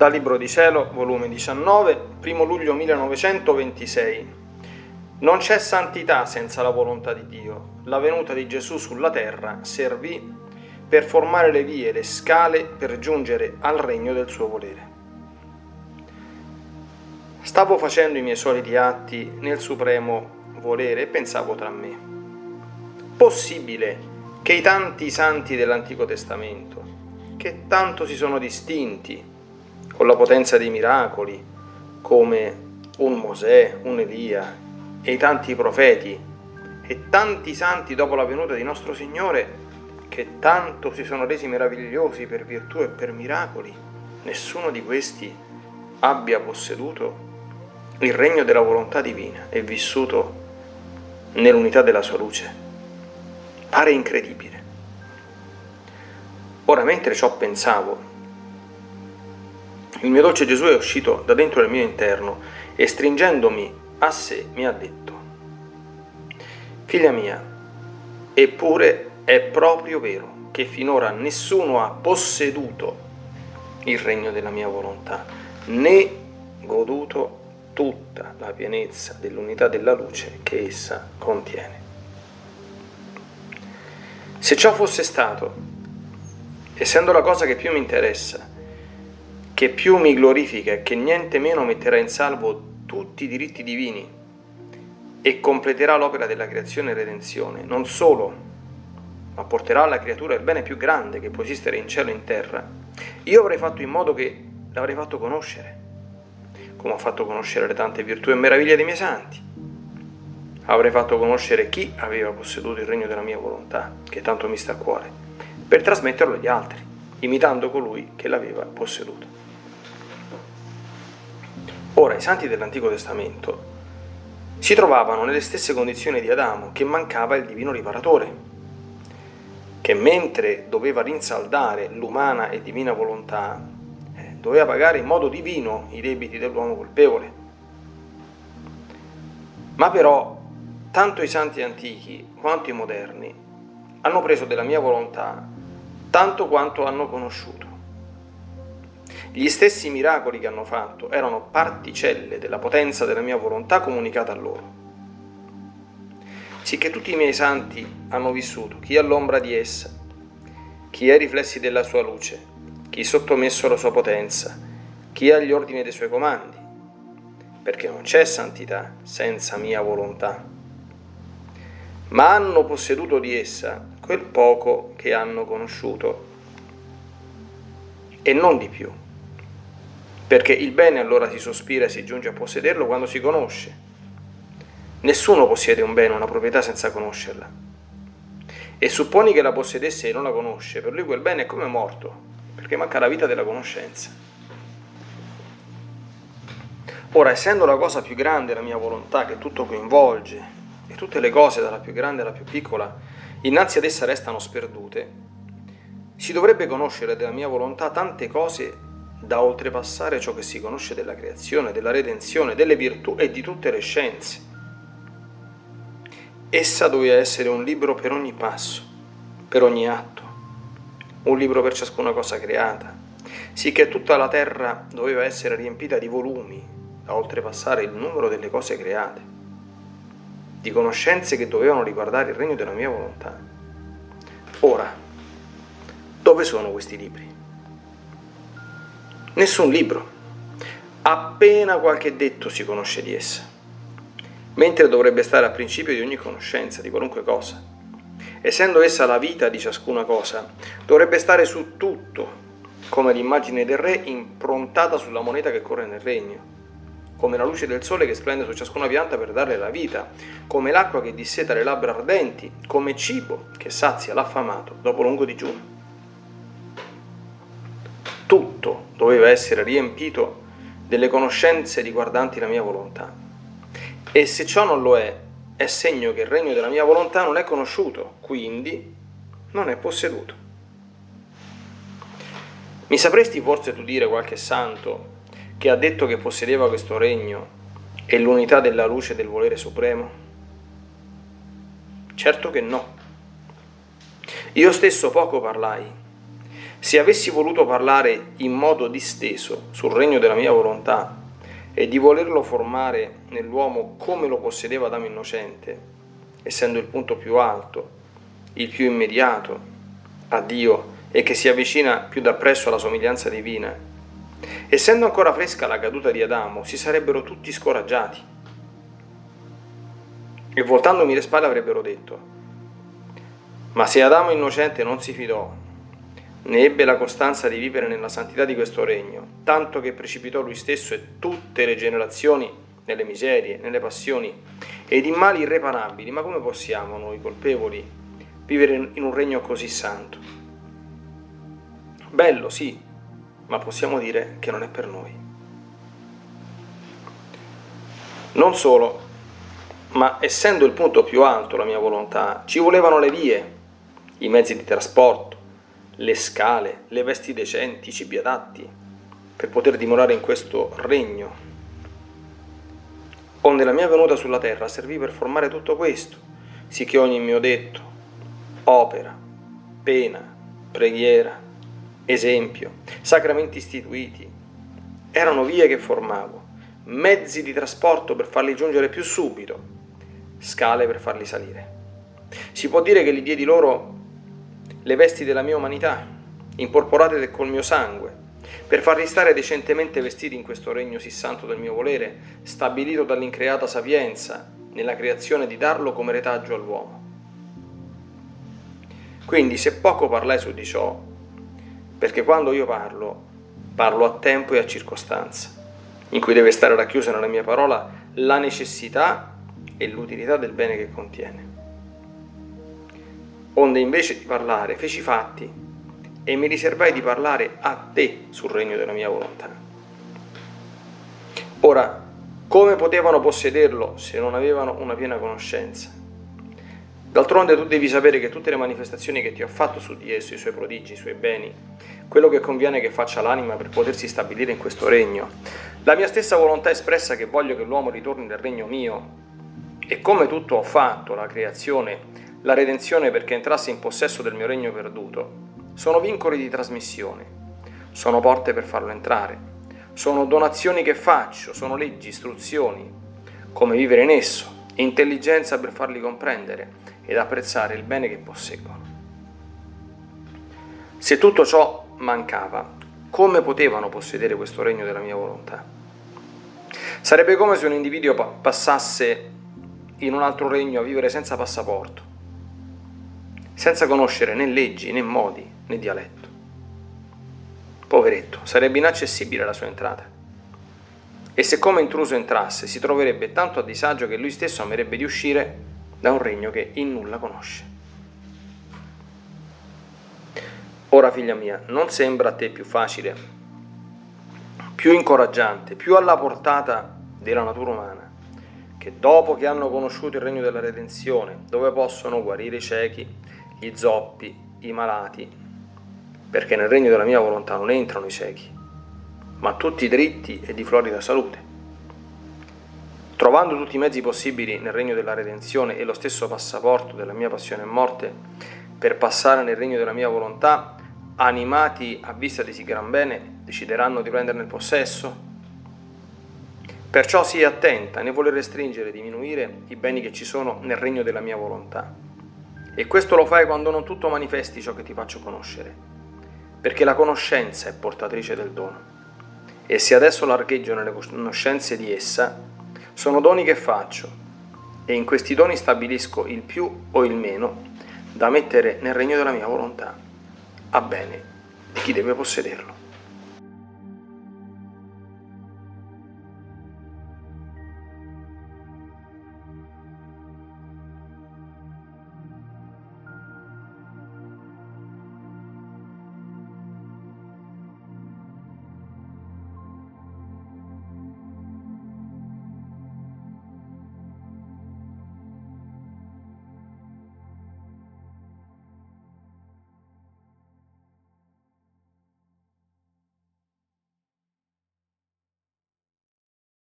Dal Libro di Cielo, volume 19, 1 luglio 1926. Non c'è santità senza la volontà di Dio. La venuta di Gesù sulla terra servì per formare le vie, le scale per giungere al regno del suo volere. Stavo facendo i miei soliti atti nel supremo volere e pensavo tra me. Possibile che i tanti santi dell'Antico Testamento, che tanto si sono distinti con la potenza dei miracoli, come un Mosè, un Elia e i tanti profeti e tanti santi dopo la venuta di nostro Signore che tanto si sono resi meravigliosi per virtù e per miracoli, nessuno di questi abbia posseduto il regno della volontà divina e vissuto nell'unità della sua luce. Pare incredibile. Ora, mentre ciò pensavo, il mio dolce Gesù è uscito da dentro il mio interno e stringendomi a sé mi ha detto, Figlia mia, eppure è proprio vero che finora nessuno ha posseduto il regno della mia volontà, né goduto tutta la pienezza dell'unità della luce che essa contiene. Se ciò fosse stato, essendo la cosa che più mi interessa, che più mi glorifica e che niente meno metterà in salvo tutti i diritti divini e completerà l'opera della creazione e redenzione, non solo, ma porterà alla creatura il bene più grande che può esistere in cielo e in terra, io avrei fatto in modo che l'avrei fatto conoscere, come ho fatto conoscere le tante virtù e meraviglie dei miei santi. Avrei fatto conoscere chi aveva posseduto il regno della mia volontà, che tanto mi sta a cuore, per trasmetterlo agli altri, imitando colui che l'aveva posseduto. I santi dell'Antico Testamento si trovavano nelle stesse condizioni di Adamo, che mancava il divino riparatore, che mentre doveva rinsaldare l'umana e divina volontà, eh, doveva pagare in modo divino i debiti dell'uomo colpevole. Ma però tanto i santi antichi quanto i moderni hanno preso della mia volontà tanto quanto hanno conosciuto. Gli stessi miracoli che hanno fatto erano particelle della potenza della mia volontà comunicata a loro. Sicché tutti i miei santi hanno vissuto, chi all'ombra di essa, chi ai riflessi della sua luce, chi sottomesso alla sua potenza, chi agli ordini dei suoi comandi, perché non c'è santità senza mia volontà. Ma hanno posseduto di essa quel poco che hanno conosciuto e non di più perché il bene allora si sospira e si giunge a possederlo quando si conosce. Nessuno possiede un bene, una proprietà senza conoscerla. E supponi che la possedesse e non la conosce, per lui quel bene è come morto, perché manca la vita della conoscenza. Ora, essendo la cosa più grande la mia volontà, che tutto coinvolge, e tutte le cose dalla più grande alla più piccola, innanzi ad essa restano sperdute, si dovrebbe conoscere della mia volontà tante cose da oltrepassare ciò che si conosce della creazione, della redenzione, delle virtù e di tutte le scienze. Essa doveva essere un libro per ogni passo, per ogni atto, un libro per ciascuna cosa creata, sicché tutta la terra doveva essere riempita di volumi da oltrepassare il numero delle cose create, di conoscenze che dovevano riguardare il regno della mia volontà. Ora, dove sono questi libri? Nessun libro. Appena qualche detto si conosce di essa, mentre dovrebbe stare a principio di ogni conoscenza, di qualunque cosa. Essendo essa la vita di ciascuna cosa, dovrebbe stare su tutto, come l'immagine del re improntata sulla moneta che corre nel regno, come la luce del sole che splende su ciascuna pianta per darle la vita, come l'acqua che disseta le labbra ardenti, come cibo che sazia l'affamato dopo lungo digiuno. Tutto doveva essere riempito delle conoscenze riguardanti la mia volontà. E se ciò non lo è, è segno che il regno della mia volontà non è conosciuto, quindi non è posseduto. Mi sapresti forse tu dire qualche santo che ha detto che possedeva questo regno e l'unità della luce del volere supremo? Certo che no. Io stesso poco parlai Se avessi voluto parlare in modo disteso sul regno della mia volontà e di volerlo formare nell'uomo come lo possedeva Adamo innocente, essendo il punto più alto, il più immediato a Dio e che si avvicina più da presso alla somiglianza divina, essendo ancora fresca la caduta di Adamo, si sarebbero tutti scoraggiati. E voltandomi le spalle avrebbero detto, ma se Adamo innocente non si fidò, ne ebbe la costanza di vivere nella santità di questo regno, tanto che precipitò lui stesso e tutte le generazioni nelle miserie, nelle passioni ed in mali irreparabili, ma come possiamo noi colpevoli vivere in un regno così santo? Bello, sì, ma possiamo dire che non è per noi. Non solo, ma essendo il punto più alto la mia volontà, ci volevano le vie, i mezzi di trasporto, le scale, le vesti decenti, i cibi adatti, per poter dimorare in questo regno. Onde la mia venuta sulla terra servì per formare tutto questo, sicché ogni mio detto, opera, pena, preghiera, esempio, sacramenti istituiti, erano vie che formavo, mezzi di trasporto per farli giungere più subito, scale per farli salire. Si può dire che li diedi loro le vesti della mia umanità, imporporate col mio sangue, per farli stare decentemente vestiti in questo regno sì santo del mio volere, stabilito dall'increata sapienza nella creazione di darlo come retaggio all'uomo. Quindi se poco parlai su di ciò, perché quando io parlo, parlo a tempo e a circostanza, in cui deve stare racchiusa nella mia parola la necessità e l'utilità del bene che contiene onde invece di parlare feci fatti e mi riservai di parlare a te sul regno della mia volontà. Ora, come potevano possederlo se non avevano una piena conoscenza? D'altronde tu devi sapere che tutte le manifestazioni che ti ho fatto su di esso, i suoi prodigi, i suoi beni, quello che conviene che faccia l'anima per potersi stabilire in questo regno, la mia stessa volontà espressa che voglio che l'uomo ritorni nel regno mio, e come tutto ho fatto, la creazione, la redenzione perché entrasse in possesso del mio regno perduto, sono vincoli di trasmissione, sono porte per farlo entrare, sono donazioni che faccio, sono leggi, istruzioni, come vivere in esso, intelligenza per farli comprendere ed apprezzare il bene che posseggono. Se tutto ciò mancava, come potevano possedere questo regno della mia volontà? Sarebbe come se un individuo passasse in un altro regno a vivere senza passaporto senza conoscere né leggi né modi né dialetto. Poveretto, sarebbe inaccessibile la sua entrata. E se come intruso entrasse, si troverebbe tanto a disagio che lui stesso amerebbe di uscire da un regno che in nulla conosce. Ora, figlia mia, non sembra a te più facile, più incoraggiante, più alla portata della natura umana, che dopo che hanno conosciuto il regno della redenzione, dove possono guarire i ciechi, gli zoppi, i malati, perché nel regno della mia volontà non entrano i ciechi, ma tutti dritti e di florida salute. Trovando tutti i mezzi possibili nel regno della redenzione e lo stesso passaporto della mia passione e morte per passare nel regno della mia volontà, animati a vista di sì gran bene, decideranno di prenderne il possesso? Perciò sii attenta né voler restringere e diminuire i beni che ci sono nel regno della mia volontà e questo lo fai quando non tutto manifesti ciò che ti faccio conoscere, perché la conoscenza è portatrice del dono. E se adesso largheggio nelle conoscenze di essa, sono doni che faccio, e in questi doni stabilisco il più o il meno da mettere nel regno della mia volontà, a bene di chi deve possederlo.